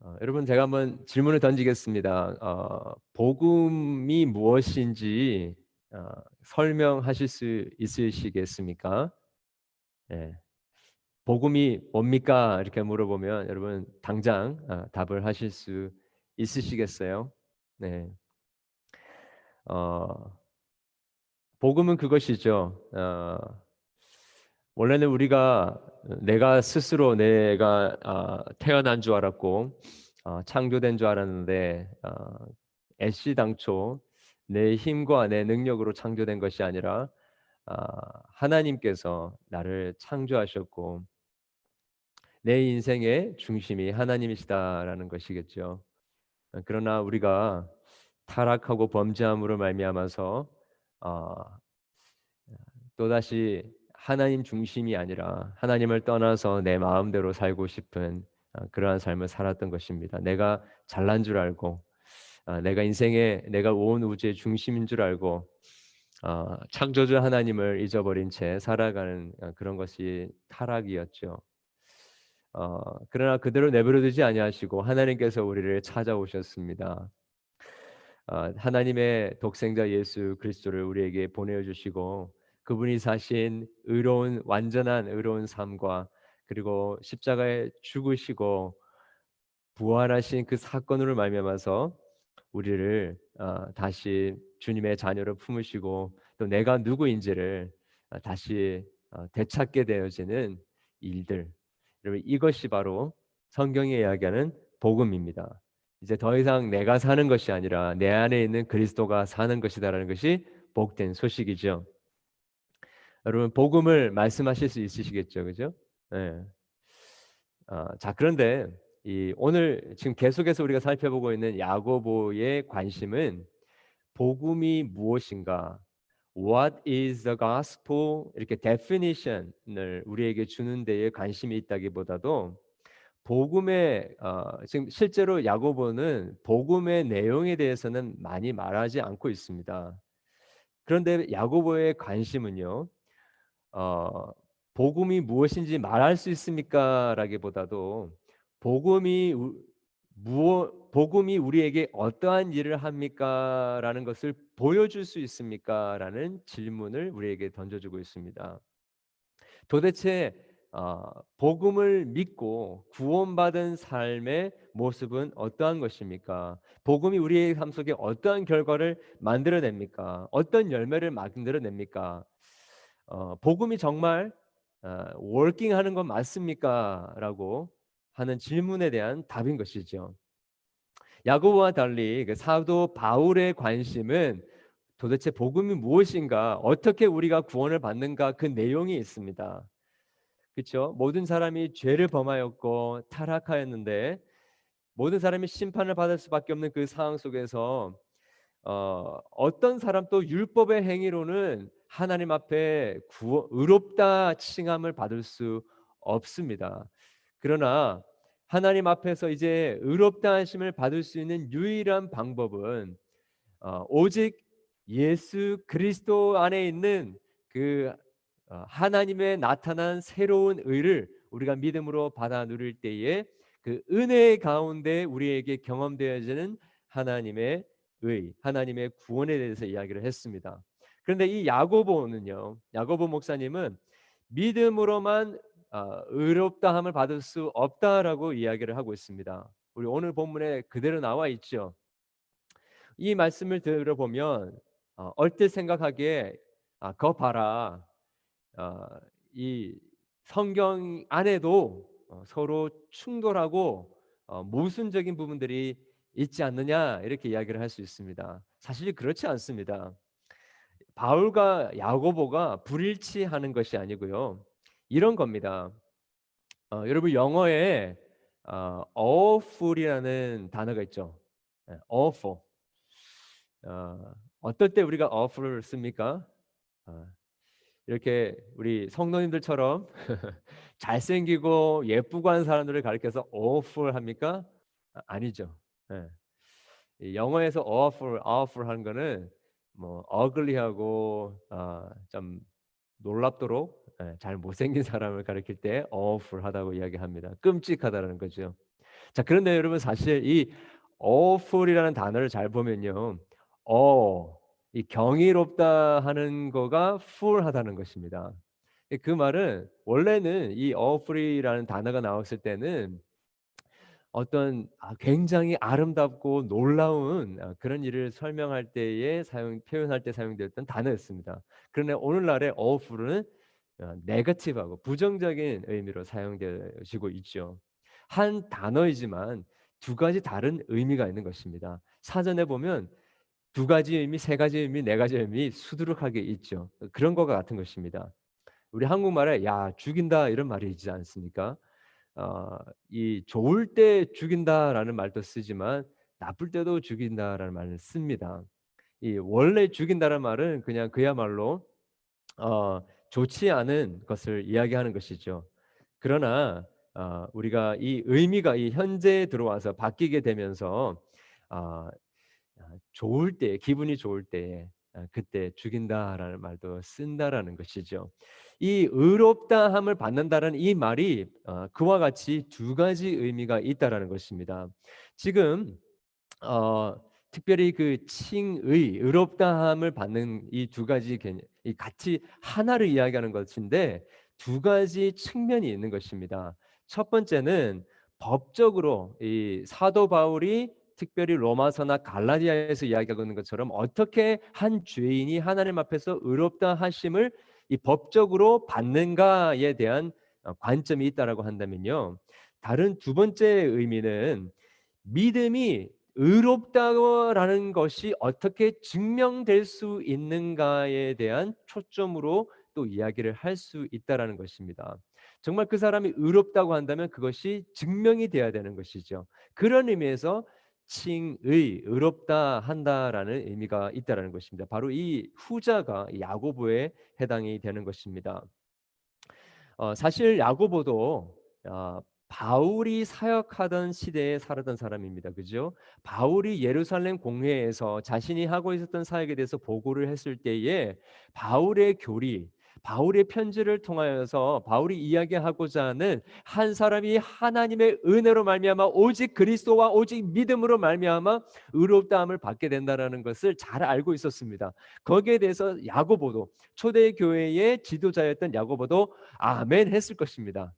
어, 여러분 제가 한번 질문을 던지겠습니다. 어, 복음이 무엇인지 어, 설명하실 수 있으시겠습니까? 네. 복음이 뭡니까? 이렇게 물어보면 여러분 당장 어, 답을 하실 수 있으시겠어요? 네. 어, 복음은 그것이죠. 어, 원래는 우리가 내가 스스로 내가 어, 태어난 줄 알았고 어, 창조된 줄 알았는데 어, 애시 당초 내 힘과 내 능력으로 창조된 것이 아니라 어, 하나님께서 나를 창조하셨고 내 인생의 중심이 하나님이시다라는 것이겠죠. 그러나 우리가 타락하고 범죄함으로 말미암아서 어, 또다시 하나님 중심이 아니라 하나님을 떠나서 내 마음대로 살고 싶은 어, 그러한 삶을 살았던 것입니다. 내가 잘난 줄 알고 어, 내가 인생의 내가 온 우주의 중심인 줄 알고 어, 창조주 하나님을 잊어버린 채 살아가는 그런 것이 타락이었죠. 그러나 그대로 내버려두지 아니하시고 하나님께서 우리를 찾아오셨습니다. 하나님의 독생자 예수 그리스도를 우리에게 보내어 주시고 그분이 사신 의로운 완전한 의로운 삶과 그리고 십자가에 죽으시고 부활하신 그 사건으로 말미암아서 우리를 어, 다시 주님의 자녀로 품으시고 또 내가 누구인지를 어, 다시 어, 되찾게 되어지는 일들. 여러분 이것이 바로 성경이 이야기하는 복음입니다. 이제 더 이상 내가 사는 것이 아니라 내 안에 있는 그리스도가 사는 것이다라는 것이 복된 소식이죠. 여러분 복음을 말씀하실 수 있으시겠죠, 그죠? 네. 어, 자 그런데 이 오늘 지금 계속해서 우리가 살펴보고 있는 야고보의 관심은 복음이 무엇인가, what is the gospel 이렇게 definition을 우리에게 주는 데에 관심이 있다기보다도 복음의 어, 지금 실제로 야고보는 복음의 내용에 대해서는 많이 말하지 않고 있습니다. 그런데 야고보의 관심은요. 어, 복음이 무엇인지 말할 수 있습니까?라기보다도 복음이 무엇 복음이 우리에게 어떠한 일을 합니까?라는 것을 보여줄 수 있습니까?라는 질문을 우리에게 던져주고 있습니다. 도대체 어, 복음을 믿고 구원받은 삶의 모습은 어떠한 것입니까? 복음이 우리의 삶 속에 어떠한 결과를 만들어냅니까? 어떤 열매를 만들어냅니까? 어, 복음이 정말 어, 워킹하는 건 맞습니까?라고 하는 질문에 대한 답인 것이죠. 야고보와 달리 그 사도 바울의 관심은 도대체 복음이 무엇인가, 어떻게 우리가 구원을 받는가 그 내용이 있습니다. 그렇죠? 모든 사람이 죄를 범하였고 타락하였는데 모든 사람이 심판을 받을 수밖에 없는 그 상황 속에서 어, 어떤 사람 또 율법의 행위로는 하나님 앞에 구원, 의롭다 칭함을 받을 수 없습니다. 그러나 하나님 앞에서 이제 의롭다 하심을 받을 수 있는 유일한 방법은 어, 오직 예수 그리스도 안에 있는 그 어, 하나님의 나타난 새로운 의를 우리가 믿음으로 받아 누릴 때에 그 은혜 가운데 우리에게 경험되어지는 하나님의 의, 하나님의 구원에 대해서 이야기를 했습니다. 그런데 이 야고보는요. 야고보 목사님은 믿음으로만 어, 의롭다함을 받을 수 없다라고 이야기를 하고 있습니다. 우리 오늘 본문에 그대로 나와 있죠. 이 말씀을 들어보면 어, 얼핏 생각하기에 아, 거 봐라. 어, 이 성경 안에도 어, 서로 충돌하고 어, 모순적인 부분들이 있지 않느냐 이렇게 이야기를 할 수 있습니다. 사실 그렇지 않습니다. 바울과 야고보가 불일치하는 것이 아니고요. 이런 겁니다. 어, 여러분 영어에 어, awful이라는 단어가 있죠. 네, awful. 어, 어떨 때 우리가 awful을 씁니까? 어, 이렇게 우리 성도님들처럼 잘생기고 예쁘고 한 사람들을 가리켜서 awful 합니까? 아, 아니죠. 네. 영어에서 awful, awful 하는 거는 뭐 ugly하고 어, 좀 놀랍도록 예, 잘 못생긴 사람을 가리킬 때 awful하다고 이야기합니다. 끔찍하다는 거죠. 자, 그런데 여러분 사실 이 awful이라는 단어를 잘 보면요. 어, 이 경이롭다 하는 거가 ful하다는 것입니다. 그 말은 원래는 이 awful이라는 단어가 나왔을 때는 어떤 아 굉장히 아름답고 놀라운 아 그런 일을 설명할 때에 사용 표현할 때 사용되었던 단어였습니다. 그런데 오늘날의 awful은 어 네거티브하고 부정적인 의미로 사용되시고 있죠. 한 단어이지만 두 가지 다른 의미가 있는 것입니다. 사전에 보면 두 가지 의미, 세 가지 의미, 네 가지 의미 수두룩하게 있죠. 그런 것과 같은 것입니다. 우리 한국말에 "야 죽인다." 이런 말이 있지 않습니까? 어 이 좋을 때 죽인다라는 말도 쓰지만 나쁠 때도 죽인다라는 말을 씁니다. 이 원래 죽인다는 말은 그냥 그야말로 어 좋지 않은 것을 이야기하는 것이죠. 그러나 어 우리가 이 의미가 이 현재에 들어와서 바뀌게 되면서 아아 좋을 때 기분이 좋을 아 그때 죽인다라는 말도 쓴다라는 것이죠. 이 의롭다함을 받는다는 이 말이 어 그와 같이 두 가지 의미가 있다라는 것입니다. 지금 어 특별히 그 칭의, 의롭다함을 받는 이 두 가지 개념 이 같이 하나를 이야기하는 것인데 두 가지 측면이 있는 것입니다. 첫 번째는 법적으로 이 사도 바울이 특별히 로마서나 갈라디아에서 이야기하고 있는 것처럼 어떻게 한 죄인이 하나님 앞에서 의롭다 하심을 이 법적으로 받는가에 대한 어 관점이 있다라고 한다면요. 다른 두 번째 의미는 믿음이 의롭다라는 것이 어떻게 증명될 수 있는가에 대한 초점으로 또 이야기를 할 수 있다라는 것입니다. 정말 그 사람이 의롭다고 한다면 그것이 증명이 돼야 되는 것이죠. 그런 의미에서 칭의, 의롭다 한다라는 의미가 있다라는 것입니다. 바로 이 후자가 야고보에 해당이 되는 것입니다. 어 사실 야고보도 아 바울이 사역하던 시대에 살았던 사람입니다. 그죠? 바울이 예루살렘 공회에서 자신이 하고 있었던 사역에 대해서 보고를 했을 때에 바울의 교리, 바울의 편지를 통하여서 바울이 이야기하고자 하는 한 사람이 하나님의 은혜로 말미암아 오직 그리스도와 오직 믿음으로 말미암아 의롭다함을 받게 된다라는 것을 잘 알고 있었습니다. 거기에 대해서 야고보도 초대 교회의 지도자였던 야고보도 아멘 했을 것입니다.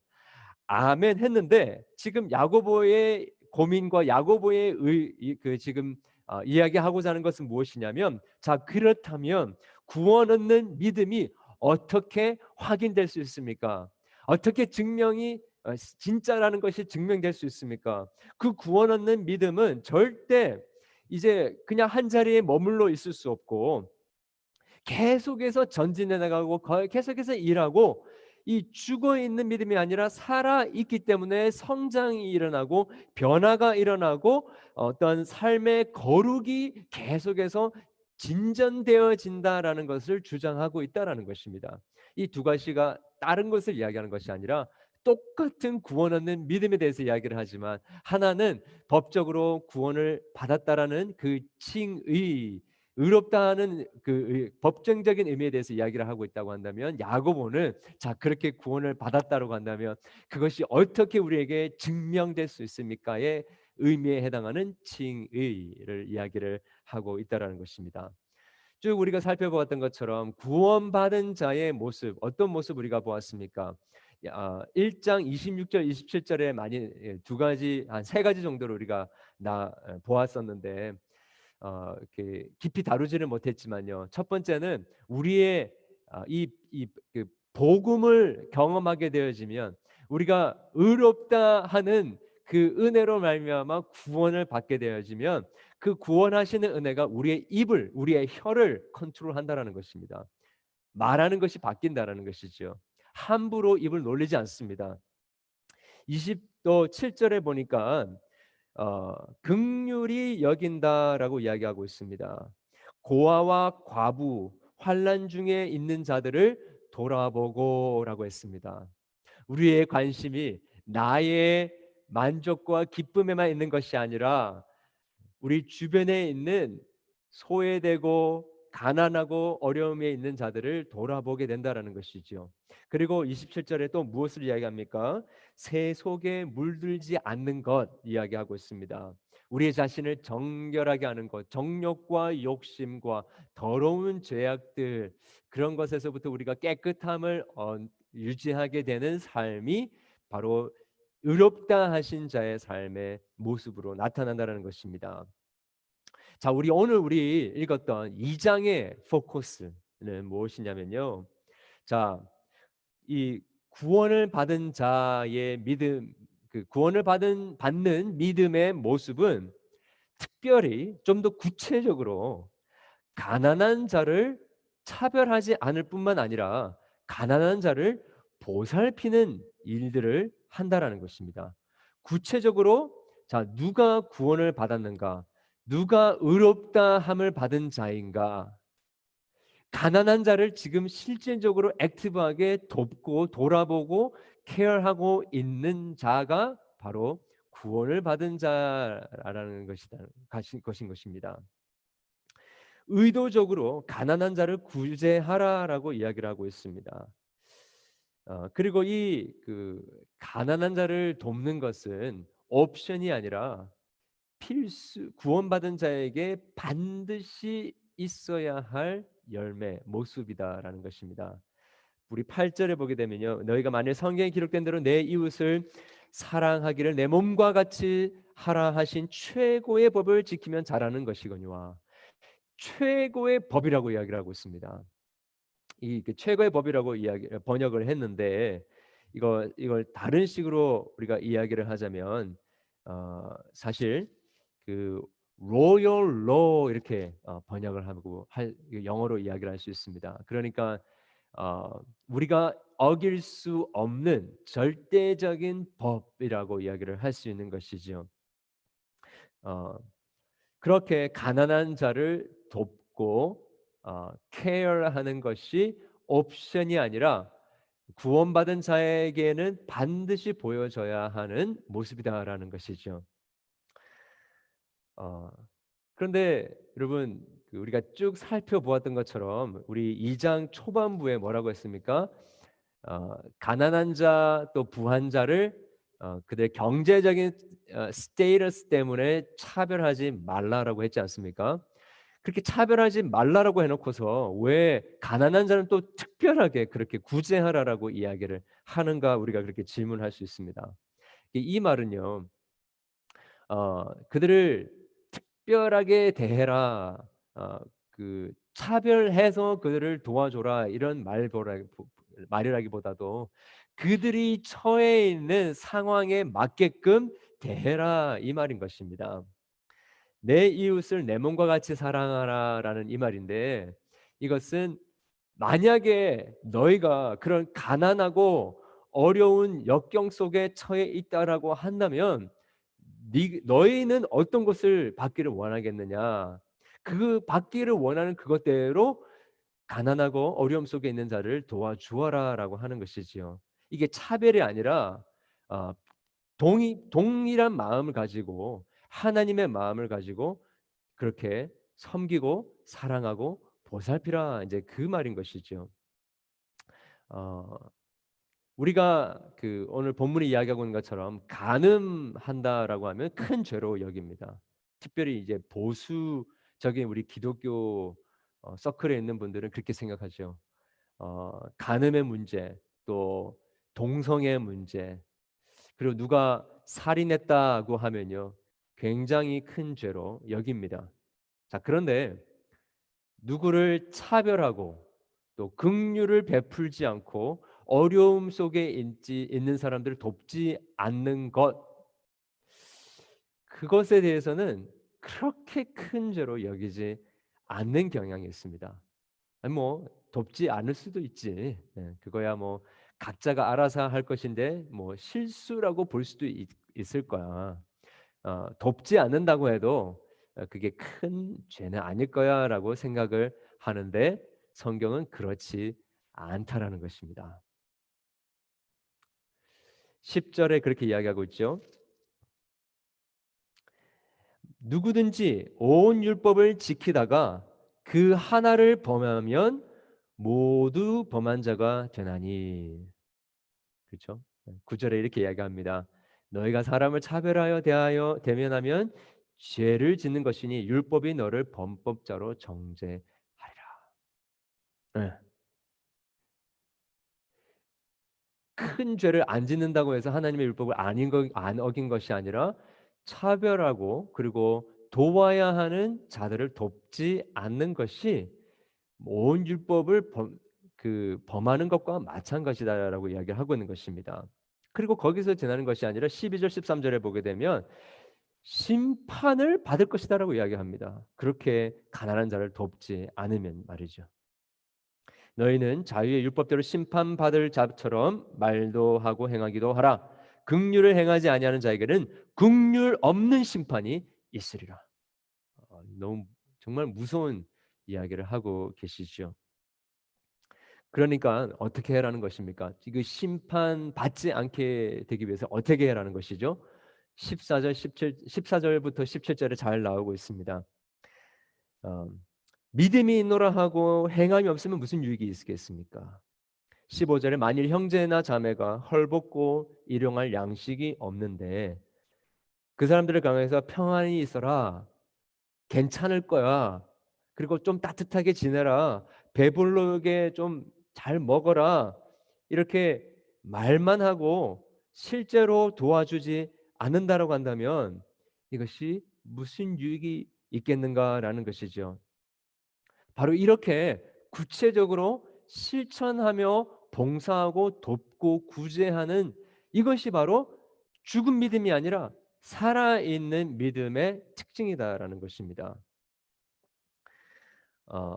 아멘 했는데 지금 야고보의 고민과 야고보의 의, 그 지금 어, 이야기하고자 하는 것은 무엇이냐면 자 그렇다면 구원 얻는 믿음이 어떻게 확인될 수 있습니까? 어떻게 증명이 어, 진짜라는 것이 증명될 수 있습니까? 그 구원 얻는 믿음은 절대 이제 그냥 한 자리에 머물러 있을 수 없고 계속해서 전진해 나가고 계속해서 일하고 이 죽어 있는 믿음이 아니라 살아 있기 때문에 성장이 일어나고 변화가 일어나고 어떤 삶의 거룩이 계속해서 진전되어진다라는 것을 주장하고 있다라는 것입니다. 이 두 가지가 다른 것을 이야기하는 것이 아니라 똑같은 구원 얻는 믿음에 대해서 이야기를 하지만 하나는 법적으로 구원을 받았다라는 그 칭의 의롭다는 그 법정적인 의미에 대해서 이야기를 하고 있다고 한다면 야고보는 자 그렇게 구원을 받았다고 한다면 그것이 어떻게 우리에게 증명될 수 있습니까의 의미에 해당하는 칭의를 이야기를 하고 있다라는 것입니다. 쭉 우리가 살펴보았던 것처럼 구원받은 자의 모습 어떤 모습 우리가 보았습니까? 아, 1장 26절 27절에 많이 예, 두 가지 한 세 가지 정도로 우리가 나 보았었는데 어, 이렇게 깊이 다루지는 못했지만요. 첫 번째는 우리의 아, 이이그 복음을 경험하게 되어지면 우리가 의롭다 하는 그 은혜로 말미암아 구원을 받게 되어지면 그 구원하시는 은혜가 우리의 입을 우리의 혀를 컨트롤한다라는 것입니다. 말하는 것이 바뀐다라는 것이죠. 함부로 입을 놀리지 않습니다. 20도 7절에 보니까 어, 극률이 여긴다라고 이야기하고 있습니다. 고아와 과부, 환란 중에 있는 자들을 돌아보고라고 했습니다. 우리의 관심이 나의 만족과 기쁨에만 있는 것이 아니라 우리 주변에 있는 소외되고 가난하고 어려움에 있는 자들을 돌아보게 된다라는 것이지요. 그리고 27절에 또 무엇을 이야기합니까? 새 속에 물들지 않는 것 이야기하고 있습니다. 우리 자신을 정결하게 하는 것, 정욕과 욕심과 더러운 죄악들 그런 것에서부터 우리가 깨끗함을 어, 유지하게 되는 삶이 바로 의롭다 하신 자의 삶의 모습으로 나타난다는 것입니다. 자, 우리 오늘 우리 읽었던 2장의 포커스는 무엇이냐면요. 자, 이 구원을 받은 자의 믿음, 그 구원을 받은 받는 믿음의 모습은 특별히 좀 더 구체적으로 가난한 자를 차별하지 않을 뿐만 아니라 가난한 자를 보살피는 일들을 한다라는 것입니다. 구체적으로 자 누가 구원을 받았는가? 누가 의롭다 함을 받은 자인가? 가난한 자를 지금 실질적으로 액티브하게 돕고 돌아보고 케어하고 있는 자가 바로 구원을 받은 자라는 것이다 것인 것입니다. 의도적으로 가난한 자를 구제하라라고 이야기를 하고 있습니다. 어, 그리고 이 그 가난한 자를 돕는 것은 옵션이 아니라 필수 구원받은 자에게 반드시 있어야 할 열매 모습이다라는 것입니다. 우리 8절에 보게 되면요. 너희가 만일 성경에 기록된 대로 내 이웃을 사랑하기를 내 몸과 같이 하라 하신 최고의 법을 지키면 잘하는 것이거니와 최고의 법이라고 이야기를 하고 있습니다. 이 최고의 법이라고 이야기 번역을 했는데 이거 이걸 다른 식으로 우리가 이야기를 하자면 어, 사실 그 로열 로 이렇게 어, 번역을 하고 할, 영어로 이야기를 할 수 있습니다. 그러니까 어, 우리가 어길 수 없는 절대적인 법이라고 이야기를 할 수 있는 것이죠. 어, 그렇게 가난한 자를 돕고 어, 케어하는 것이 옵션이 아니라 구원받은 자에게는 반드시 보여져야 하는 모습이다라는 것이죠. 어, 그런데 여러분 그 우리가 쭉 살펴보았던 것처럼 우리 2장 초반부에 뭐라고 했습니까? 어, 가난한 자 또 부한 자를 어, 그들 경제적인 어, 스테이터스 때문에 차별하지 말라라고 했지 않습니까? 그렇게 차별하지 말라라고 해놓고서 왜 가난한 자는 또 특별하게 그렇게 구제하라라고 이야기를 하는가 우리가 그렇게 질문할 수 있습니다. 이 말은요, 어, 그들을 특별하게 대해라, 어, 그 차별해서 그들을 도와줘라 이런 말이라기보다도 그들이 처해 있는 상황에 맞게끔 대해라 이 말인 것입니다. 내 이웃을 내 몸과 같이 사랑하라라는 이 말인데 이것은 만약에 너희가 그런 가난하고 어려운 역경 속에 처해 있다라고 한다면 너희는 어떤 것을 받기를 원하겠느냐? 그 받기를 원하는 그것대로 가난하고 어려움 속에 있는 자를 도와주어라라고 하는 것이지요. 이게 차별이 아니라 어, 동이, 동일한 마음을 가지고 하나님의 마음을 가지고 그렇게 섬기고 사랑하고 보살피라 이제 그 말인 것이죠. 어, 우리가 그 오늘 본문이 이야기하고 있는 것처럼 간음한다라고 하면 큰 죄로 여깁니다. 특별히 이제 보수적인 우리 기독교 어, 서클에 있는 분들은 그렇게 생각하죠. 어, 간음의 문제, 또 동성애 문제, 그리고 누가 살인했다고 하면요, 굉장히 큰 죄로 여깁니다. 자, 그런데 누구를 차별하고 또 긍휼을 베풀지 않고 어려움 속에 있지, 있는 사람들을 돕지 않는 것 그것에 대해서는 그렇게 큰 죄로 여기지 않는 경향이 있습니다. 아니 뭐 돕지 않을 수도 있지. 네, 그거야 뭐 각자가 알아서 할 것인데 뭐 실수라고 볼 수도 있, 을 거야. 어, 돕지 않는다고 해도 어, 그게 큰 죄는 아닐 거야라고 생각을 하는데 성경은 그렇지 않다라는 것입니다. 10절에 그렇게 이야기하고 있죠. 누구든지 온 율법을 지키다가 그 하나를 범하면 모두 범한 자가 되나니. 그렇죠? 구절에 이렇게 이야기합니다. 너희가 사람을 차별하여 대하여 대면하면 죄를 짓는 것이니 율법이 너를 범법자로 정죄하리라. 네. 큰 죄를 안 짓는다고 해서 하나님의 율법을 아닌 거, 안 어긴 것이 아니라 차별하고 그리고 도와야 하는 자들을 돕지 않는 것이 온 율법을 범, 그 범하는 것과 마찬가지다라고 이야기를 하고 있는 것입니다. 그리고 거기서 지나는 것이 아니라 12절 13절에 보게 되면 심판을 받을 것이다라고 이야기합니다. 그렇게 가난한 자를 돕지 않으면 말이죠. 너희는 자유의 율법대로 심판받을 자처럼 말도 하고 행하기도 하라. 극률을 행하지 아니하는 자에게는 극률 없는 심판이 있으리라. 어, 너무 정말 무서운 이야기를 하고 계시죠. 그러니까 어떻게 해라는 것입니까? 그 심판 받지 않게 되기 위해서 어떻게 해라는 것이죠? 14절 17 14절부터 17절에 잘 나오고 있습니다. 어, 믿음이 있노라 하고 행함이 없으면 무슨 유익이 있겠습니까? 15절에 만일 형제나 자매가 헐벗고 일용할 양식이 없는데 그 사람들을 강해서 평안히 있어라. 괜찮을 거야. 그리고 좀 따뜻하게 지내라. 배불르게 좀 잘 먹어라. 이렇게 말만 하고 실제로 도와주지 않는다라고 한다면 이것이 무슨 유익이 있겠는가라는 것이죠. 바로 이렇게 구체적으로 실천하며 봉사하고 돕고 구제하는 이것이 바로 죽은 믿음이 아니라 살아있는 믿음의 특징이다라는 것입니다. 어,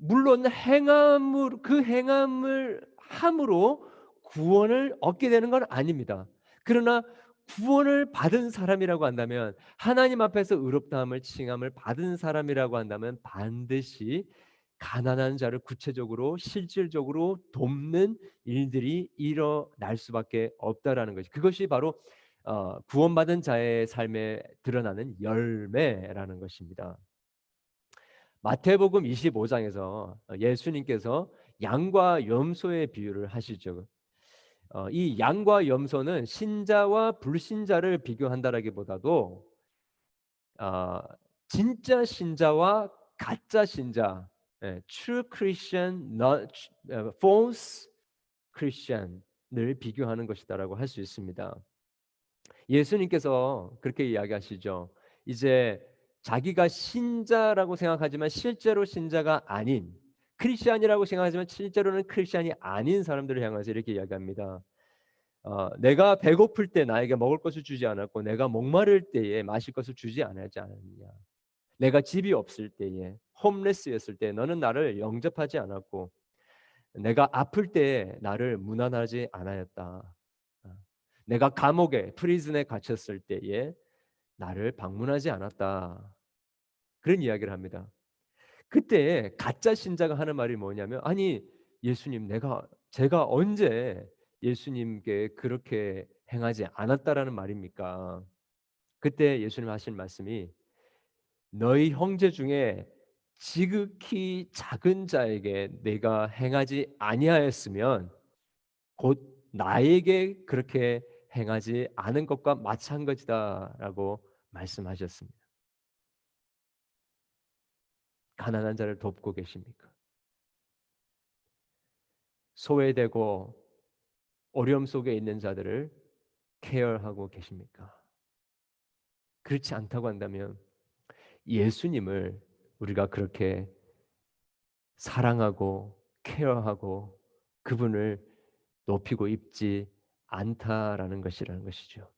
물론 행함을 그 행함을 함으로 구원을 얻게 되는 건 아닙니다. 그러나 구원을 받은 사람이라고 한다면 하나님 앞에서 의롭다함을 칭함을 받은 사람이라고 한다면 반드시 가난한 자를 구체적으로 실질적으로 돕는 일들이 일어날 수밖에 없다라는 것이 그것이 바로 어, 구원받은 자의 삶에 드러나는 열매라는 것입니다. 마태복음 25장에서 예수님께서 양과 염소의 비유를 하시죠. 어, 이 양과 염소는 신자와 불신자를 비교한다라기보다도 어, 진짜 신자와 가짜 신자, 예, true Christian, not false Christian을 비교하는 것이다라고 할 수 있습니다. 예수님께서 그렇게 이야기하시죠. 이제 자기가 신자라고 생각하지만 실제로 신자가 아닌 크리스천이라고 생각하지만 실제로는 크리스천이 아닌 사람들을 향해서 이렇게 이야기합니다. 어, 내가 배고플 때 나에게 먹을 것을 주지 않았고 내가 목마를 때에 마실 것을 주지 않았지 않느냐. 내가 집이 없을 때에 홈레스였을 때 너는 나를 영접하지 않았고 내가 아플 때 나를 무난하지 않았다. 어, 내가 감옥에 프리즌에 갇혔을 때에 나를 방문하지 않았다. 그런 이야기를 합니다. 그때 가짜 신자가 하는 말이 뭐냐면 아니 예수님 내가 제가 언제 예수님께 그렇게 행하지 않았다라는 말입니까? 그때 예수님 하신 말씀이 너희 형제 중에 지극히 작은 자에게 내가 행하지 아니하였으면 곧 나에게 그렇게 행하지 않은 것과 마찬가지다라고 말씀하셨습니다. 가난한 자를 돕고 계십니까? 소외되고 어려움 속에 있는 자들을 케어하고 계십니까? 그렇지 않다고 한다면 예수님을 우리가 그렇게 사랑하고 케어하고 그분을 높이고 입지 않다라는 것이라는 것이죠.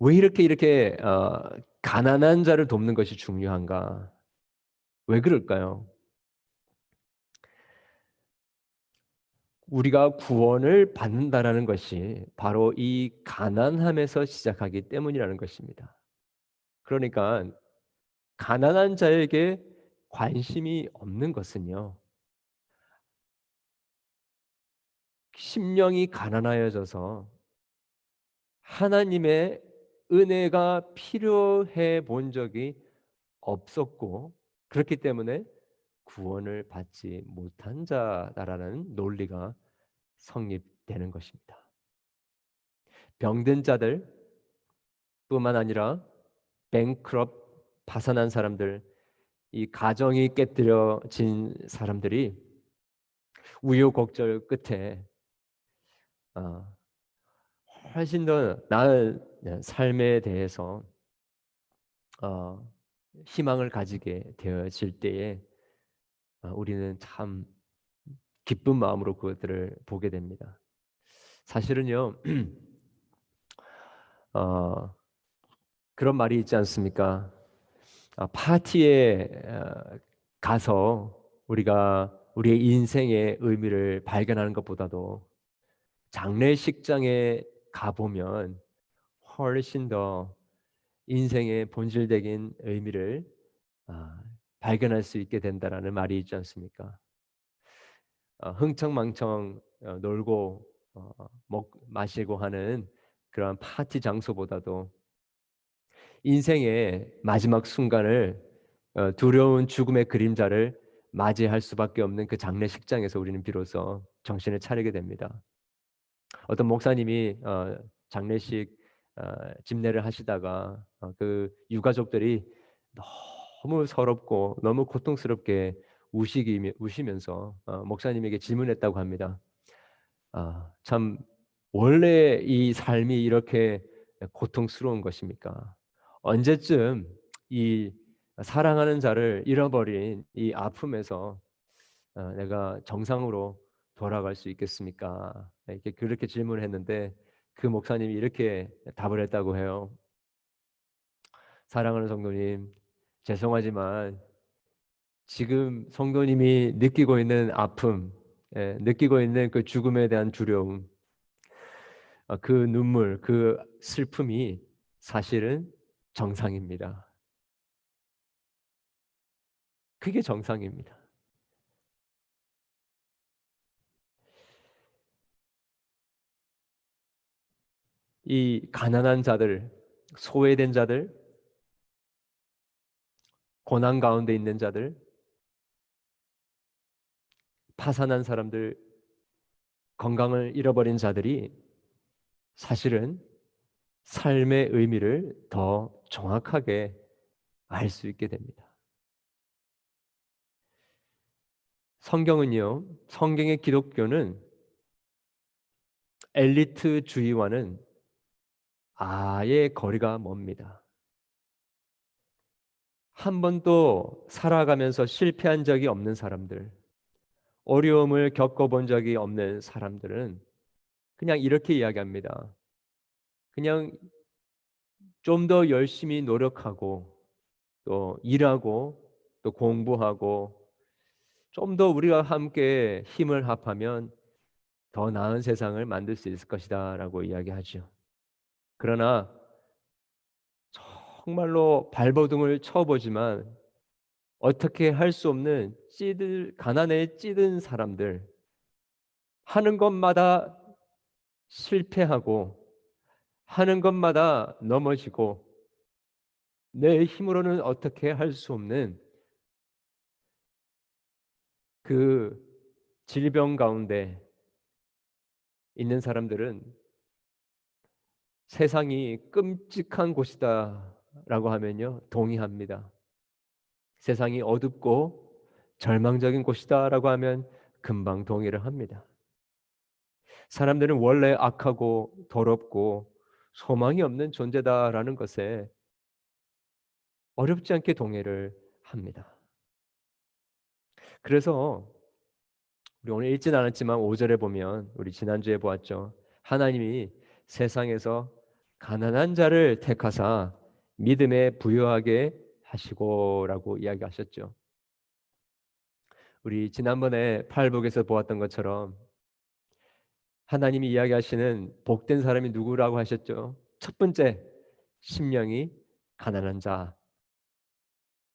왜 이렇게 이렇게 어, 가난한 자를 돕는 것이 중요한가? 왜 그럴까요? 우리가 구원을 받는다라는 것이 바로 이 가난함에서 시작하기 때문이라는 것입니다. 그러니까 가난한 자에게 관심이 없는 것은요. 심령이 가난하여져서 하나님의 은혜가 필요해 본 적이 없었고 그렇기 때문에 구원을 받지 못한 자다라는 논리가 성립되는 것입니다. 병든 자들 뿐만 아니라 뱅크럽 파산한 사람들, 이 가정이 깨뜨려진 사람들이 우여곡절 끝에 어, 훨씬 더 나은 삶에 대해서 어, 희망을 가지게 되어질 때에 어, 우리는 참 기쁜 마음으로 그것들을 보게 됩니다. 사실은요, 어, 그런 말이 있지 않습니까? 아, 파티에 어, 가서 우리가 우리의 인생의 의미를 발견하는 것보다도 장례식장에 가보면 훨씬 더 인생의 본질적인 의미를 아, 발견할 수 있게 된다라는 말이 있지 않습니까? 어, 흥청망청 어, 놀고 먹 마시고 하는 그런 파티 장소보다도 인생의 마지막 순간을 어, 두려운 죽음의 그림자를 맞이할 수밖에 없는 그 장례식장에서 우리는 비로소 정신을 차리게 됩니다. 어떤 목사님이 어, 장례식 어, 집례를 하시다가 그 유가족들이 너무 서럽고 너무 고통스럽게 우시기, 우시면서 목사님에게 질문했다고 합니다. 아, 참 원래 이 삶이 이렇게 고통스러운 것입니까? 언제쯤 이 사랑하는 자를 잃어버린 이 아픔에서 어, 내가 정상으로 돌아갈 수 있겠습니까? 이렇게 그렇게 질문을 했는데 그 목사님이 이렇게 답을 했다고 해요. 사랑하는 성도님, 죄송하지만 지금 성도님이 느끼고 있는 아픔, 예, 느끼고 있는 그 죽음에 대한 두려움, 어, 그 눈물, 그 슬픔이 사실은 정상입니다. 그게 정상입니다. 이 가난한 자들, 소외된 자들, 고난 가운데 있는 자들, 파산한 사람들, 건강을 잃어버린 자들이 사실은 삶의 의미를 더 정확하게 알 수 있게 됩니다. 성경은요, 성경의 기독교는 엘리트주의와는 아예 거리가 멉니다. 한 번도 살아가면서 실패한 적이 없는 사람들, 어려움을 겪어본 적이 없는 사람들은 그냥 이렇게 이야기합니다. 그냥 좀 더 열심히 노력하고 또 일하고 또 공부하고 좀 더 우리가 함께 힘을 합하면 더 나은 세상을 만들 수 있을 것이다라고 이야기하죠. 그러나 정말로 발버둥을 쳐보지만 어떻게 할 수 없는 찌들 가난에 찌든 사람들 하는 것마다 실패하고 하는 것마다 넘어지고 내 힘으로는 어떻게 할 수 없는 그 질병 가운데 있는 사람들은 세상이 끔찍한 곳이다 라고 하면요 동의합니다. 세상이 어둡고 절망적인 곳이다 라고 하면 금방 동의를 합니다. 사람들은 원래 악하고 더럽고 소망이 없는 존재다라는 것에 어렵지 않게 동의를 합니다. 그래서 우리 오늘 읽진 않았지만 5절에 보면 우리 지난주에 보았죠. 하나님이 세상에서 가난한 자를 택하사 믿음에 부여하게 하시고라고 이야기하셨죠. 우리 지난번에 팔복에서 보았던 것처럼 하나님이 이야기하시는 복된 사람이 누구라고 하셨죠? 첫 번째, 심령이 가난한 자.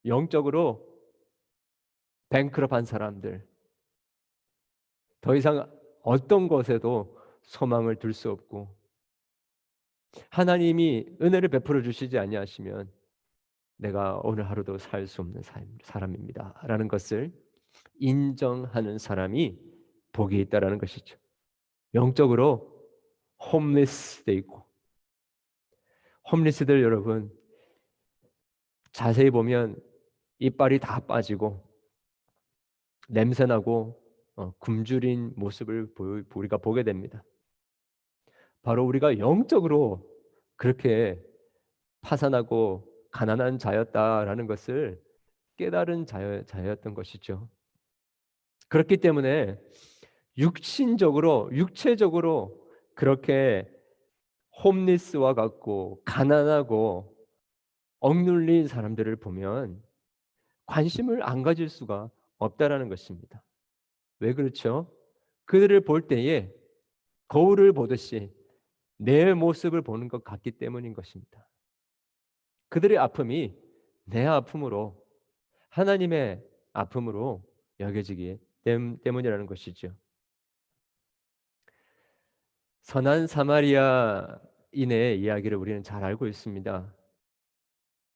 영적으로 뱅크럽한 사람들. 더 이상 어떤 것에도 소망을 둘 수 없고 하나님이 은혜를 베풀어 주시지 아니하시면 내가 오늘 하루도 살 수 없는 사람입니다라는 것을 인정하는 사람이 복이 있다라는 것이죠. 영적으로 홈리스 돼 있고 홈리스들 여러분 자세히 보면 이빨이 다 빠지고 냄새나고 어, 굶주린 모습을 우리가 보게 됩니다. 바로 우리가 영적으로 그렇게 파산하고 가난한 자였다라는 것을 깨달은 자여, 자였던 것이죠. 그렇기 때문에 육신적으로 육체적으로 그렇게 홈리스와 같고 가난하고 억눌린 사람들을 보면 관심을 안 가질 수가 없다라는 것입니다. 왜 그렇죠? 그들을 볼 때에 거울을 보듯이 내 모습을 보는 것 같기 때문인 것입니다. 그들의 아픔이 내 아픔으로 하나님의 아픔으로 여겨지기 때문이라는 것이죠. 선한 사마리아인의 이야기를 우리는 잘 알고 있습니다.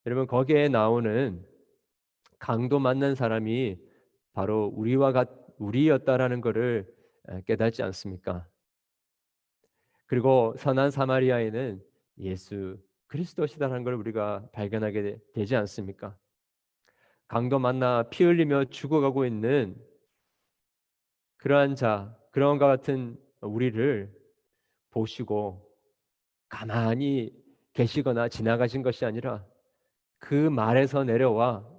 여러분 거기에 나오는 강도 만난 사람이 바로 우리와 같 우리였다라는 것을 깨닫지 않습니까? 그리고 선한 사마리아인은 예수 그리스도시다라는 걸 우리가 발견하게 되지 않습니까? 강도 만나 피 흘리며 죽어가고 있는 그러한 자, 그런 것 같은 우리를 보시고 가만히 계시거나 지나가신 것이 아니라 그 말에서 내려와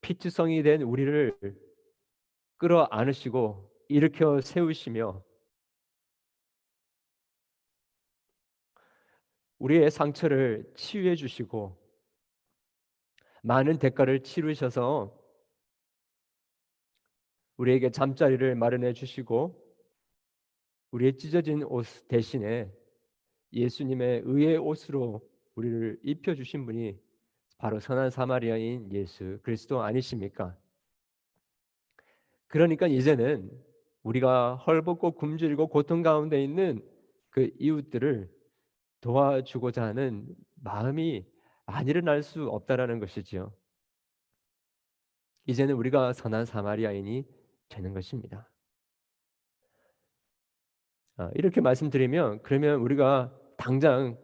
피투성이 된 우리를 끌어 안으시고 일으켜 세우시며 우리의 상처를 치유해 주시고 많은 대가를 치르셔서 우리에게 잠자리를 마련해 주시고 우리의 찢어진 옷 대신에 예수님의 의의 옷으로 우리를 입혀 주신 분이 바로 선한 사마리아인 예수 그리스도 아니십니까? 그러니까 이제는 우리가 헐벗고 굶주리고 고통 가운데 있는 그 이웃들을 도와주고자 하는 마음이 안 일어날 수 없다라는 것이지요. 이제는 우리가 선한 사마리아인이 되는 것입니다. 아, 이렇게 말씀드리면 그러면 우리가 당장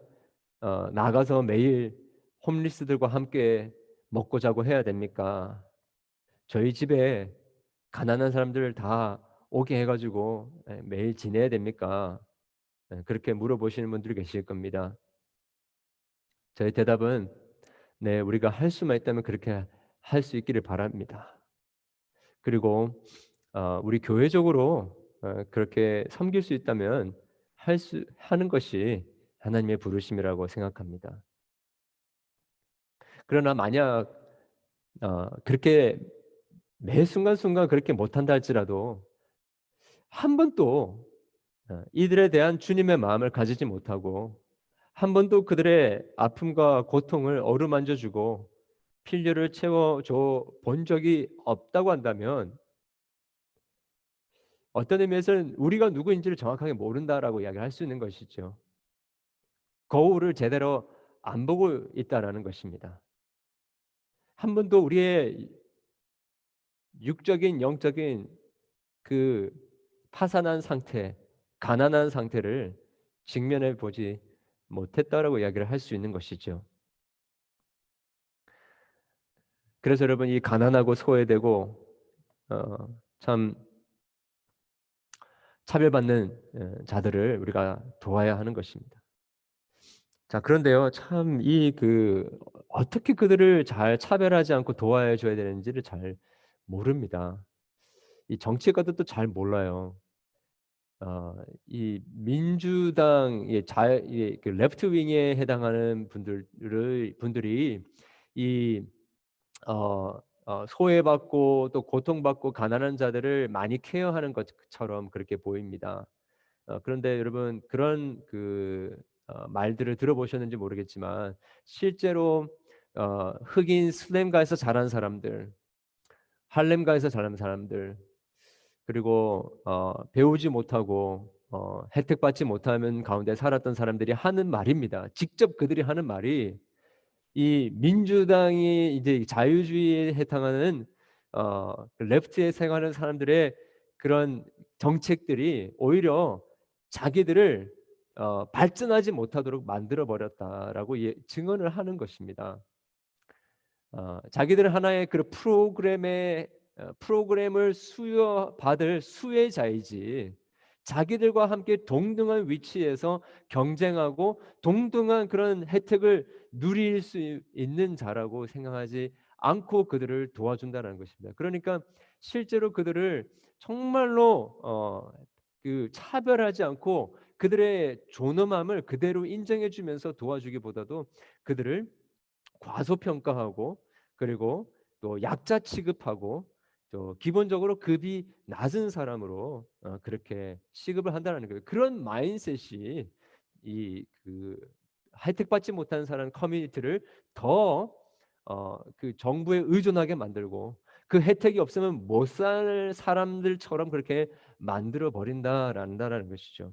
어, 나가서 매일 홈리스들과 함께 먹고 자고 해야 됩니까? 저희 집에 가난한 사람들 다 오게 해가지고 예, 매일 지내야 됩니까? 예, 그렇게 물어보시는 분들이 계실 겁니다. 저희 대답은 네, 우리가 할 수만 있다면 그렇게 할 수 있기를 바랍니다. 그리고 어, 우리 교회적으로 어, 그렇게 섬길 수 있다면 할 수 하는 것이 하나님의 부르심이라고 생각합니다. 그러나 만약 어, 그렇게 매 순간순간 그렇게 못한다 할지라도 한 번도 어, 이들에 대한 주님의 마음을 가지지 못하고 한 번도 그들의 아픔과 고통을 어루만져 주고 필요를 채워줘 본 적이 없다고 한다면 어떤 의미에서는 우리가 누구인지를 정확하게 모른다라고 이야기할 수 있는 것이죠. 거울을 제대로 안 보고 있다라는 것입니다. 한 번도 우리의 육적인 영적인 그 파산한 상태, 가난한 상태를 직면해 보지 못했다라고 이야기를 할 수 있는 것이죠. 그래서 여러분 이 가난하고 소외되고 어, 참 차별받는 어, 자들을 우리가 도와야 하는 것입니다. 자 그런데요 참 이 그 어떻게 그들을 잘 차별하지 않고 도와야 줘야 되는지를 잘 모릅니다. 이 정치가들도 잘 몰라요. 어, 이 민주당의 자, 이, 그 레프트 윙에 해당하는 분들을 분들이 이 어, 어, 소외받고 또 고통받고 가난한 자들을 많이 케어하는 것처럼 그렇게 보입니다. 어, 그런데 여러분 그런 그 어, 말들을 들어보셨는지 모르겠지만 실제로 어, 흑인 슬램가에서 자란 사람들 할렘가에서 자란 사람들 그리고 어, 배우지 못하고 어, 혜택받지 못하는 가운데 살았던 사람들이 하는 말입니다. 직접 그들이 하는 말이 이 민주당이 이제 자유주의에 해당하는 어, 그 레프트에 생활하는 사람들의 그런 정책들이 오히려 자기들을 어, 발전하지 못하도록 만들어 버렸다라고 예, 증언을 하는 것입니다. 어, 자기들은 하나의 그 프로그램의 어, 프로그램을 수여받을 수혜자이지 자기들과 함께 동등한 위치에서 경쟁하고 동등한 그런 혜택을 누릴 수 있는 자라고 생각하지 않고 그들을 도와준다는 것입니다. 그러니까 실제로 그들을 정말로 어, 그 차별하지 않고 그들의 존엄함을 그대로 인정해주면서 도와주기보다도 그들을 과소평가하고 그리고 또 약자 취급하고 또 기본적으로 급이 낮은 사람으로 어, 그렇게 취급을 한다는 거예요. 그런 마인셋이 이 그 혜택 받지 못하는 사람 커뮤니티를 더 어, 그 정부에 의존하게 만들고 그 혜택이 없으면 못 살 사람들처럼 그렇게 만들어 버린다라는 것이죠.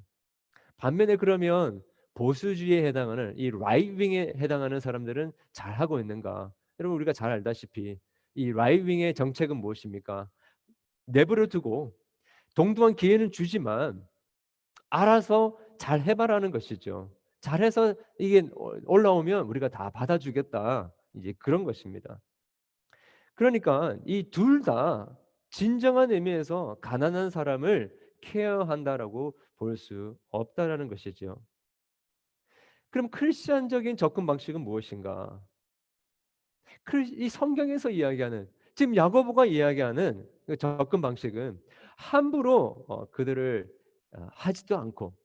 반면에 그러면 보수주의에 해당하는 이 라이트윙에 해당하는 사람들은 잘 하고 있는가? 여러분 우리가 잘 알다시피 이 라이트윙의 정책은 무엇입니까? 내버려 두고 동등한 기회는 주지만 알아서 잘 해봐라는 것이죠. 잘해서 이게 올라오면 우리가 다 받아주겠다. 이제 그런 것입니다. 그러니까 이 둘 다 진정한 의미에서 가난한 사람을 케어한다라고 볼 수 없다라는 것이죠. 그럼 크리스천적인 접근 방식은 무엇인가? 이 성경에서 이야기하는 지금 야고보가 이야기하는 그 접근 방식은 함부로 어, 그들을 어, 하지도 않고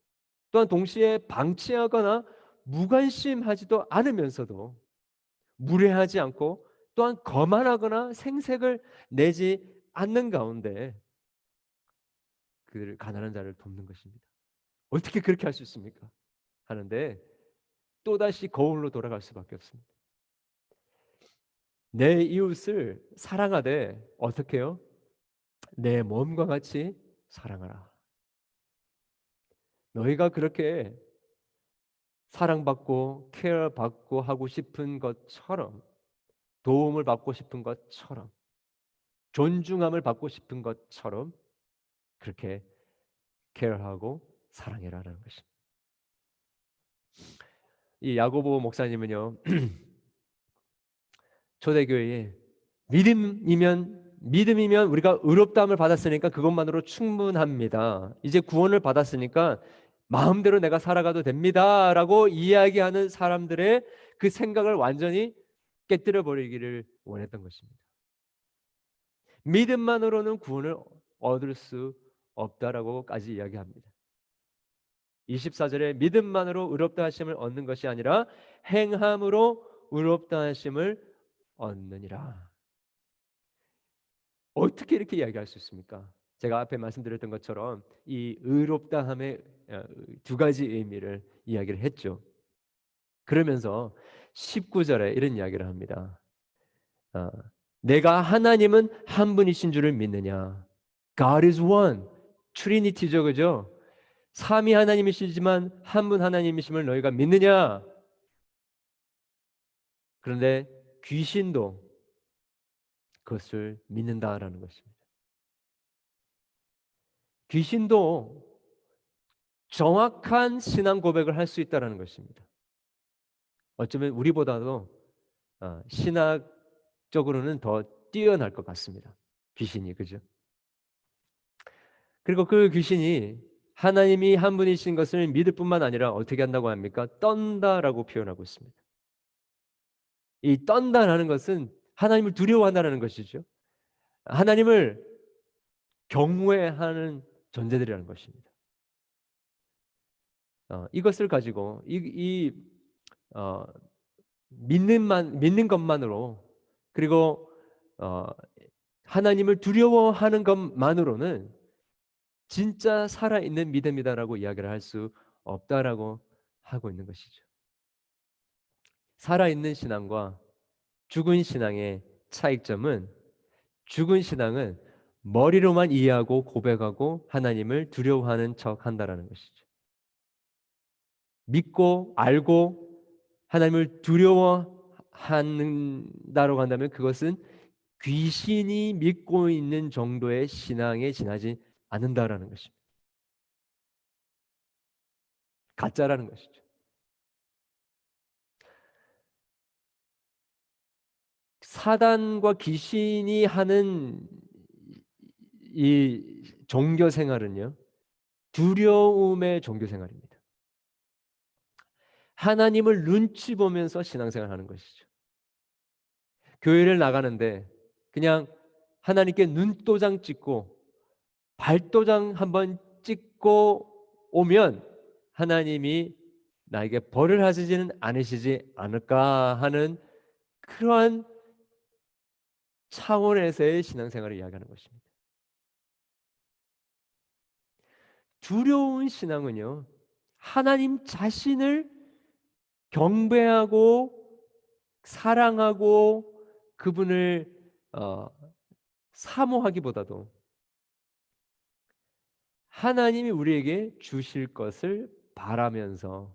또한 동시에 방치하거나 무관심하지도 않으면서도 무례하지 않고 또한 거만하거나 생색을 내지 않는 가운데 그들을 가난한 자를 돕는 것입니다. 어떻게 그렇게 할 수 있습니까? 하는데 또다시 거울로 돌아갈 수밖에 없습니다. 내 이웃을 사랑하되 어떻게 해요? 내 몸과 같이 사랑하라. 너희가 그렇게 사랑받고 케어 받고 하고 싶은 것처럼 도움을 받고 싶은 것처럼 존중함을 받고 싶은 것처럼 그렇게 케어하고 사랑해라라는 것입니다. 이 야고보 목사님은요 초대교회에 믿음이면 믿음이면 우리가 의롭다함을 받았으니까 그것만으로 충분합니다. 이제 구원을 받았으니까 마음대로 내가 살아가도 됩니다라고 이야기하는 사람들의 그 생각을 완전히 깨뜨려 버리기를 원했던 것입니다. 믿음만으로는 구원을 얻을 수 없다라고까지 이야기합니다. 24절에 믿음만으로 의롭다 하심을 얻는 것이 아니라 행함으로 의롭다 하심을 얻느니라. 어떻게 이렇게 이야기할 수 있습니까? 제가 앞에 말씀드렸던 것처럼 이 의롭다함의 어, 두 가지 의미를 이야기를 했죠. 그러면서 19절에 이런 이야기를 합니다. 어, 내가 하나님은 한 분이신 줄을 믿느냐? God is one. 트리니티죠, 그죠? 삼위 하나님이시지만 한 분 하나님이심을 너희가 믿느냐? 그런데 귀신도 그것을 믿는다라는 것입니다. 귀신도 정확한 신앙 고백을 할 수 있다라는 것입니다. 어쩌면 우리보다도 어, 신학적으로는 더 뛰어날 것 같습니다. 귀신이 그죠? 그리고 그 귀신이 하나님이 한 분이신 것을 믿을 뿐만 아니라 어떻게 한다고 합니까? 떤다라고 표현하고 있습니다. 이 떤다라는 것은 하나님을 두려워한다는 것이죠. 하나님을 경외하는 존재들이라는 것입니다. 어, 이것을 가지고 이, 이 어, 믿는만 믿는 것만으로 그리고 어, 하나님을 두려워하는 것만으로는 진짜 살아 있는 믿음이다라고 이야기를 할 수 없다라고 하고 있는 것이죠. 살아 있는 신앙과 죽은 신앙의 차이점은 죽은 신앙은 머리로만 이해하고 고백하고 하나님을 두려워하는 척 한다라는 것이죠. 믿고 알고 하나님을 두려워 한다고 한다면 그것은 귀신이 믿고 있는 정도의 신앙에 지나지 않는다라는 것입니다. 가짜라는 것이죠. 사단과 귀신이 하는 이 종교 생활은요. 두려움의 종교 생활입니다. 하나님을 눈치 보면서 신앙생활 하는 것이죠. 교회를 나가는데 그냥 하나님께 눈도장 찍고 발도장 한번 찍고 오면 하나님이 나에게 벌을 하시지는 않으시지 않을까 하는 그러한 차원에서의 신앙생활을 이야기하는 것입니다. 두려운 신앙은요, 하나님 자신을 경배하고 사랑하고 그분을 어, 사모하기보다도 하나님이 우리에게 주실 것을 바라면서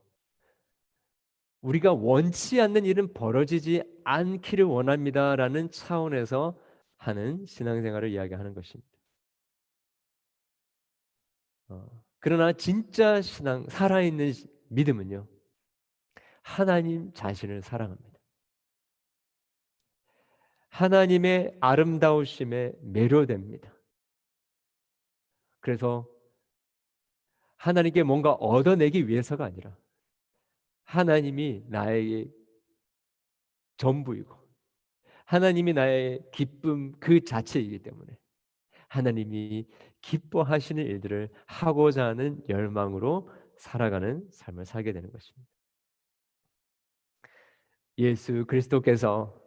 우리가 원치 않는 일은 벌어지지 않기를 원합니다라는 차원에서 하는 신앙생활을 이야기하는 것입니다. 어, 그러나 진짜 신앙, 살아있는 믿음은요, 하나님 자신을 사랑합니다. 하나님의 아름다우심에 매료됩니다. 그래서 하나님께 뭔가 얻어내기 위해서가 아니라 하나님이 나의 전부이고 하나님이 나의 기쁨 그 자체이기 때문에 하나님이 기뻐하시는 일들을 하고자 하는 열망으로 살아가는 삶을 살게 되는 것입니다. 예수 그리스도께서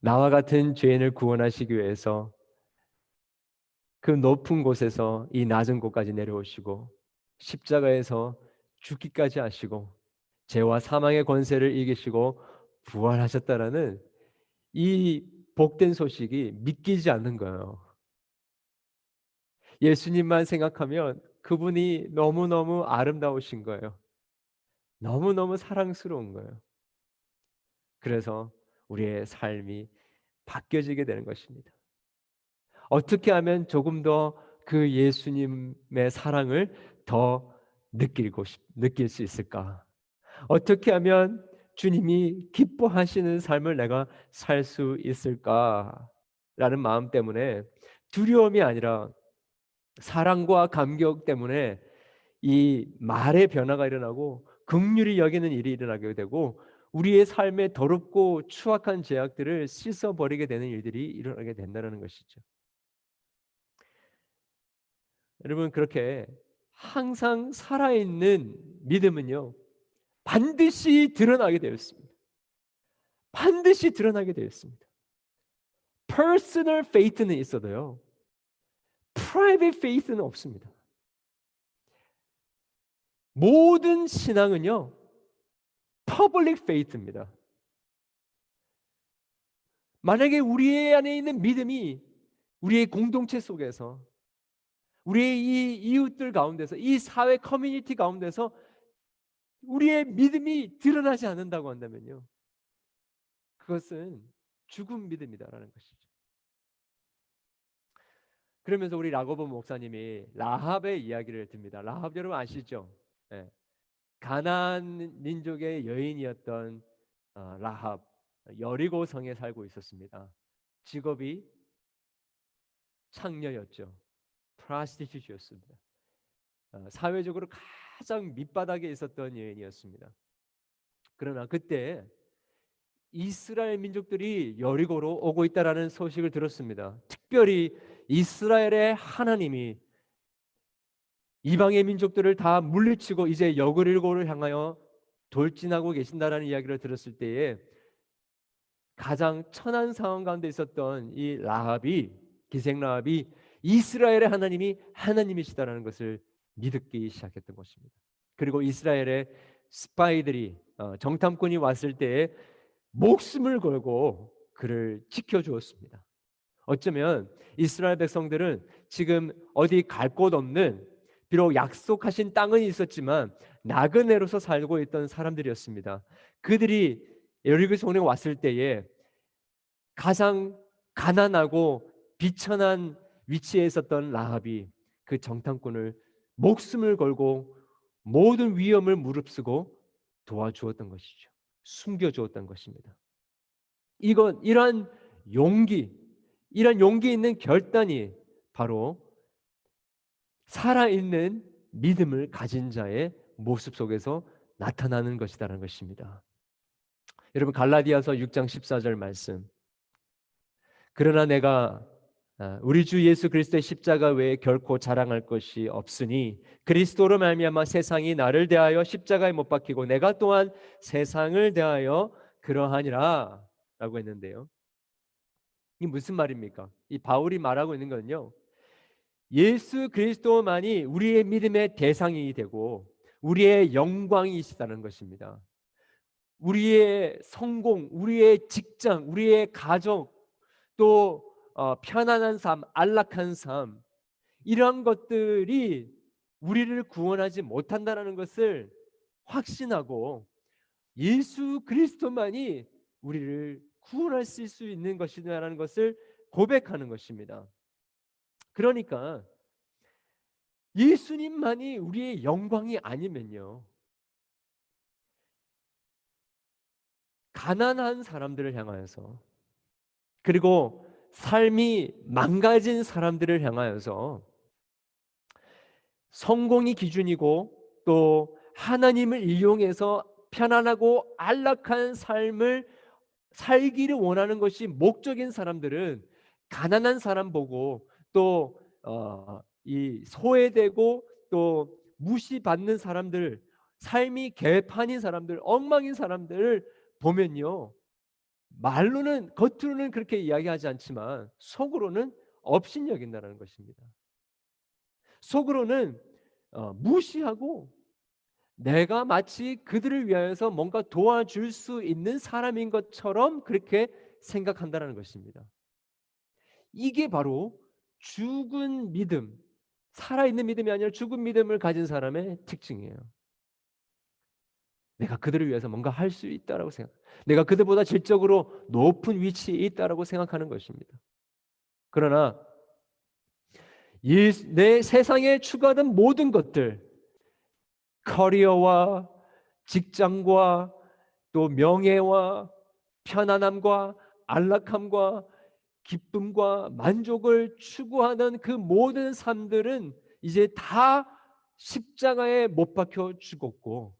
나와 같은 죄인을 구원하시기 위해서 그 높은 곳에서 이 낮은 곳까지 내려오시고 십자가에서 죽기까지 하시고 죄와 사망의 권세를 이기시고 부활하셨다라는 이 복된 소식이 믿기지 않는 거예요. 예수님만 생각하면 그분이 너무너무 아름다우신 거예요. 너무너무 사랑스러운 거예요. 그래서 우리의 삶이 바뀌어지게 되는 것입니다. 어떻게 하면 조금 더 그 예수님의 사랑을 더 느끼고 싶, 느낄 수 있을까? 어떻게 하면 주님이 기뻐하시는 삶을 내가 살 수 있을까라는 마음 때문에 두려움이 아니라 사랑과 감격 때문에 이 말의 변화가 일어나고 극률이 여기는 일이 일어나게 되고 우리의 삶에 더럽고 추악한 제약들을 씻어 버리게 되는 일들이 일어나게 된다는 것이죠. 여러분 그렇게 항상 살아있는 믿음은요 반드시 드러나게 되었습니다. 반드시 드러나게 되었습니다. personal faith는 있어도요 private faith는 없습니다. 모든 신앙은요 public faith입니다. 만약에 우리 안에 있는 믿음이 우리의 공동체 속에서 우리의 이 이웃들 가운데서 이 사회 커뮤니티 가운데서 우리의 믿음이 드러나지 않는다고 한다면요. 그것은 죽은 믿음이다라는 것이죠. 그러면서 우리 라고보 목사님이 라합의 이야기를 듭니다. 라합 여러분 아시죠? 네. 가나안 민족의 여인이었던 어, 라합 여리고 성에 살고 있었습니다. 직업이 창녀였죠. 프라스티튜트였습니다. 어, 사회적으로 가장 밑바닥에 있었던 여인이었습니다. 그러나 그때 이스라엘 민족들이 여리고로 오고 있다라는 소식을 들었습니다. 특별히 이스라엘의 하나님이 이방의 민족들을 다 물리치고 이제 여그릴고를 향하여 돌진하고 계신다라는 이야기를 들었을 때에 가장 천한 상황 가운데 있었던 이 라합이 기생 라합이 이스라엘의 하나님이 하나님이시다라는 것을 믿기 시작했던 것입니다. 그리고 이스라엘의 스파이들이 어, 정탐꾼이 왔을 때에 목숨을 걸고 그를 지켜주었습니다. 어쩌면 이스라엘 백성들은 지금 어디 갈 곳 없는 비록 약속하신 땅은 있었지만 나그네로서 살고 있던 사람들이었습니다. 그들이 여리고 성에 왔을 때에 가장 가난하고 비천한 위치에 있었던 라합이 그 정탐꾼을 목숨을 걸고 모든 위험을 무릅쓰고 도와주었던 것이죠. 숨겨주었던 것입니다. 이건 이러한 용기, 이런 용기 있는 결단이 바로 살아있는 믿음을 가진 자의 모습 속에서 나타나는 것이다라는 것입니다. 여러분 갈라디아서 6장 14절 말씀. 그러나 내가 아, 우리 주 예수 그리스도의 십자가 외에 결코 자랑할 것이 없으니 그리스도로 말미암아 세상이 나를 대하여 십자가에 못 박히고 내가 또한 세상을 대하여 그러하니라라고 했는데요. 이 무슨 말입니까? 이 바울이 말하고 있는 건요. 예수 그리스도만이 우리의 믿음의 대상이 되고 우리의 영광이시다는 것입니다. 우리의 성공, 우리의 직장, 우리의 가정, 또 어, 편안한 삶, 안락한 삶 이러한 것들이 우리를 구원하지 못한다는 것을 확신하고 예수 그리스도만이 우리를 구원할 수 있는 것이다라는 것을 고백하는 것입니다. 그러니까 예수님만이 우리의 영광이 아니면요. 가난한 사람들을 향하여서 그리고 삶이 망가진 사람들을 향하여서 성공이 기준이고 또 하나님을 이용해서 편안하고 안락한 삶을 살기를 원하는 것이 목적인 사람들은 가난한 사람 보고 또 어, 이 소외되고 또 무시받는 사람들, 삶이 개판인 사람들, 엉망인 사람들을 보면요. 말로는 겉으로는 그렇게 이야기하지 않지만 속으로는 업신여긴다는 것입니다. 속으로는 어, 무시하고 내가 마치 그들을 위하여서 뭔가 도와줄 수 있는 사람인 것처럼 그렇게 생각한다는 것입니다. 이게 바로 죽은 믿음, 살아있는 믿음이 아니라 죽은 믿음을 가진 사람의 특징이에요. 내가 그들을 위해서 뭔가 할 수 있다라고 생각. 내가 그들보다 질적으로 높은 위치에 있다라고 생각하는 것입니다. 그러나 내 세상에 추가된 모든 것들, 커리어와 직장과 또 명예와 편안함과 안락함과 기쁨과 만족을 추구하는 그 모든 삶들은 이제 다 십자가에 못 박혀 죽었고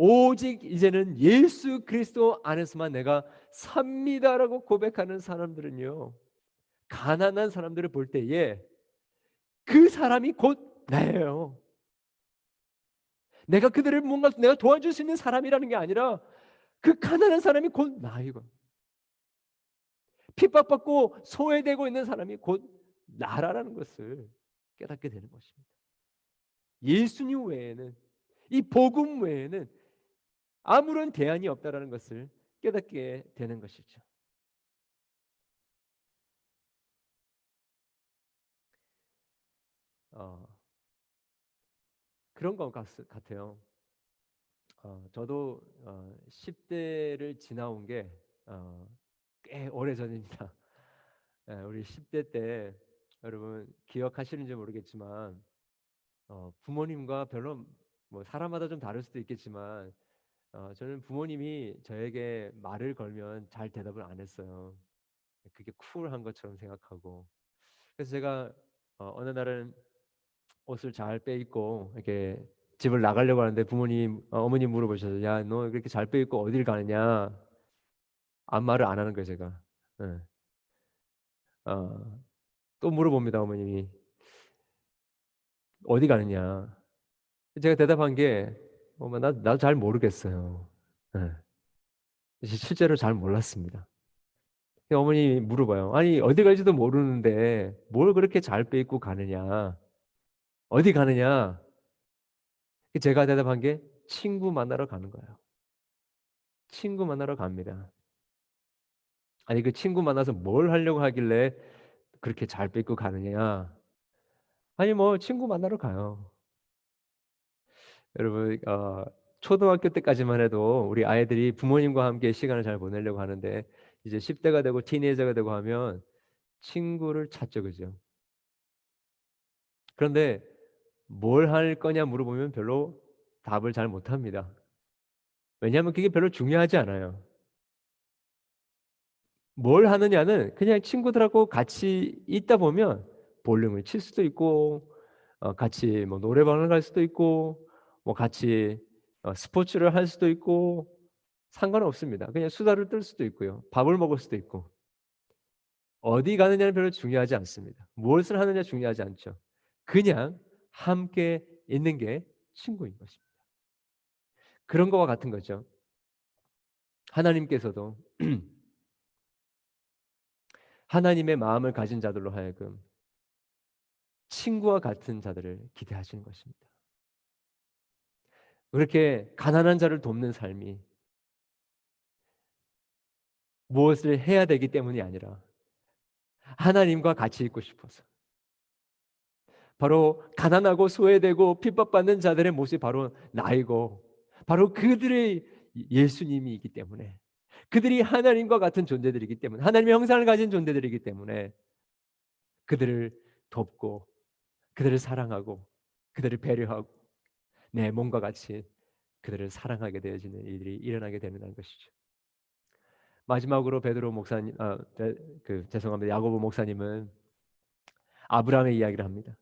오직 이제는 예수 그리스도 안에서만 내가 삽니다라고 고백하는 사람들은요. 가난한 사람들을 볼 때에 그 사람이 곧 나예요. 내가 그들을 뭔가 내가 도와줄 수 있는 사람이라는 게 아니라 그 가난한 사람이 곧 나이고 핍박받고 소외되고 있는 사람이 곧 나라라는 것을 깨닫게 되는 것입니다. 예수님 외에는 이 복음 외에는 아무런 대안이 없다라는 것을 깨닫게 되는 것이죠. 어, 그런 것 같 아요. 어, 저도 어, 10대를 지나온 게 어, 꽤 오래 전입니다. 네, 우리 10대 때 여러분 기억하시는지 모르겠지만 어, 부모님과 별로 뭐 사람마다 좀 다를 수도 있겠지만 어, 저는 부모님이 저에게 말을 걸면 잘 대답을 안 했어요. 그게 쿨한 것처럼 생각하고. 그래서 제가 어, 어느 날은 옷을 잘 빼입고 이렇게 집을 나가려고 하는데 부모님 어, 어머님 물어보셔서 야 너 그렇게 잘 빼입고 어딜 가느냐? 아무 말을 안 하는 거예요 제가. 네. 어, 또 물어봅니다 어머님이 어디 가느냐? 제가 대답한 게 어, 나, 나도 잘 모르겠어요. 네. 실제로 잘 몰랐습니다. 어머니 물어봐요. 아니, 어디 갈지도 모르는데 뭘 그렇게 잘 빼입고 가느냐? 어디 가느냐? 제가 대답한 게 친구 만나러 가는 거예요. 친구 만나러 갑니다. 아니, 그 친구 만나서 뭘 하려고 하길래 그렇게 잘 빼입고 가느냐? 아니, 뭐, 친구 만나러 가요. 여러분 어, 초등학교 때까지만 해도 우리 아이들이 부모님과 함께 시간을 잘 보내려고 하는데 이제 10대가 되고 티네이저가 되고 하면 친구를 찾죠. 그죠? 그런데 뭘 할 거냐 물어보면 별로 답을 잘 못합니다. 왜냐하면 그게 별로 중요하지 않아요. 뭘 하느냐는 그냥 친구들하고 같이 있다 보면 볼륨을 칠 수도 있고 어, 같이 뭐 노래방을 갈 수도 있고 뭐 같이 어, 스포츠를 할 수도 있고 상관은 없습니다. 그냥 수다를 떨 수도 있고요. 밥을 먹을 수도 있고 어디 가느냐는 별로 중요하지 않습니다. 무엇을 하느냐 중요하지 않죠. 그냥 함께 있는 게 친구인 것입니다. 그런 거와 같은 거죠. 하나님께서도 하나님의 마음을 가진 자들로 하여금 친구와 같은 자들을 기대하시는 것입니다. 그렇게 가난한 자를 돕는 삶이 무엇을 해야 되기 때문이 아니라 하나님과 같이 있고 싶어서. 바로 가난하고 소외되고 핍박받는 자들의 모습이 바로 나이고 바로 그들의 예수님이기 때문에 그들이 하나님과 같은 존재들이기 때문에 하나님의 형상을 가진 존재들이기 때문에 그들을 돕고 그들을 사랑하고 그들을 배려하고 내 몸과 같이 그들을 사랑하게 되어지는 일들이 일어나게 되는 것이죠. 마지막으로 베드로 목사님, 아, 그 죄송합니다. 야고보 목사님은 아브라함의 이야기를 합니다.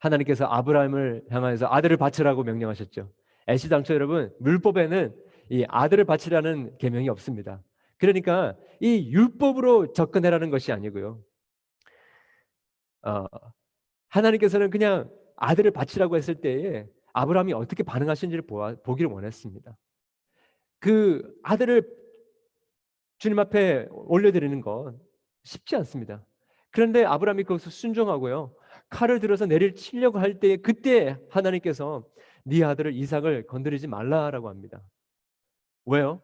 하나님께서 아브라함을 향하여서 아들을 바치라고 명령하셨죠. 애시당초 여러분 율법에는 이 아들을 바치라는 계명이 없습니다. 그러니까 이 율법으로 접근해라는 것이 아니고요. 어, 하나님께서는 그냥 아들을 바치라고 했을 때에 아브라함이 어떻게 반응하시는지를 보아, 보기를 원했습니다. 그 아들을 주님 앞에 올려드리는 건 쉽지 않습니다. 그런데 아브라함이 거기서 순종하고요. 칼을 들어서 내릴 치려고 할때 그때 하나님께서 네 아들을 이삭을 건드리지 말라라고 합니다. 왜요?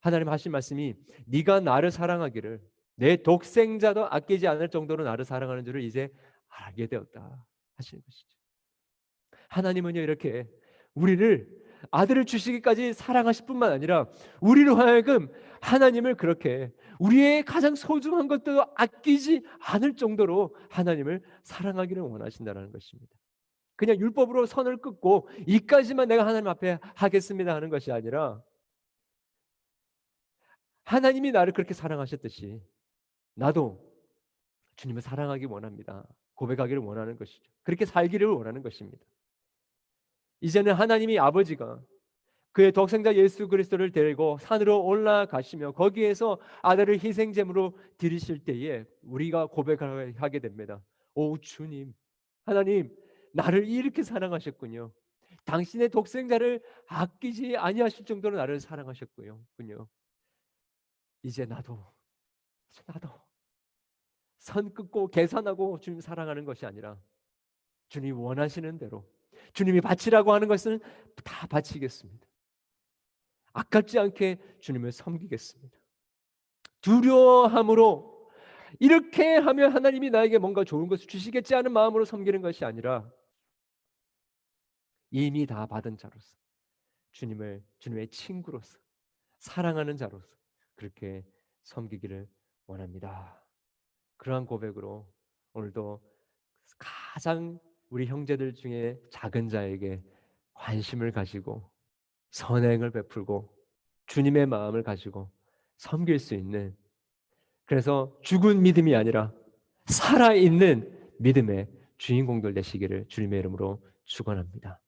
하나님 하신 말씀이 네가 나를 사랑하기를 내 독생자도 아끼지 않을 정도로 나를 사랑하는 줄을 이제 알게 되었다 하시는 것이죠. 하나님은요 이렇게 우리를 아들을 주시기까지 사랑하실 뿐만 아니라 우리로 하여금 하나님을 그렇게 우리의 가장 소중한 것도 아끼지 않을 정도로 하나님을 사랑하기를 원하신다는 것입니다. 그냥 율법으로 선을 끊고 이까지만 내가 하나님 앞에 하겠습니다 하는 것이 아니라 하나님이 나를 그렇게 사랑하셨듯이 나도 주님을 사랑하기 원합니다. 고백하기를 원하는 것이죠. 그렇게 살기를 원하는 것입니다. 이제는 하나님이 아버지가 그의 독생자 예수 그리스도를 데리고 산으로 올라가시며 거기에서 아들을 희생제물로 드리실 때에 우리가 고백하게 됩니다. 오 주님, 하나님 나를 이렇게 사랑하셨군요. 당신의 독생자를 아끼지 아니하실 정도로 나를 사랑하셨고요. 군요. 이제 나도 나도 선 끊고 계산하고 주님 사랑하는 것이 아니라 주님 원하시는 대로 주님이 바치라고 하는 것은 다 바치겠습니다. 아깝지 않게 주님을 섬기겠습니다. 두려워함으로 이렇게 하면 하나님이 나에게 뭔가 좋은 것을 주시겠지 하는 마음으로 섬기는 것이 아니라 이미 다 받은 자로서 주님을 주님의 친구로서 사랑하는 자로서 그렇게 섬기기를 원합니다. 그러한 고백으로 오늘도 가장 우리 형제들 중에 작은 자에게 관심을 가지고 선행을 베풀고 주님의 마음을 가지고 섬길 수 있는 그래서 죽은 믿음이 아니라 살아있는 믿음의 주인공들 되시기를 주님의 이름으로 축원합니다.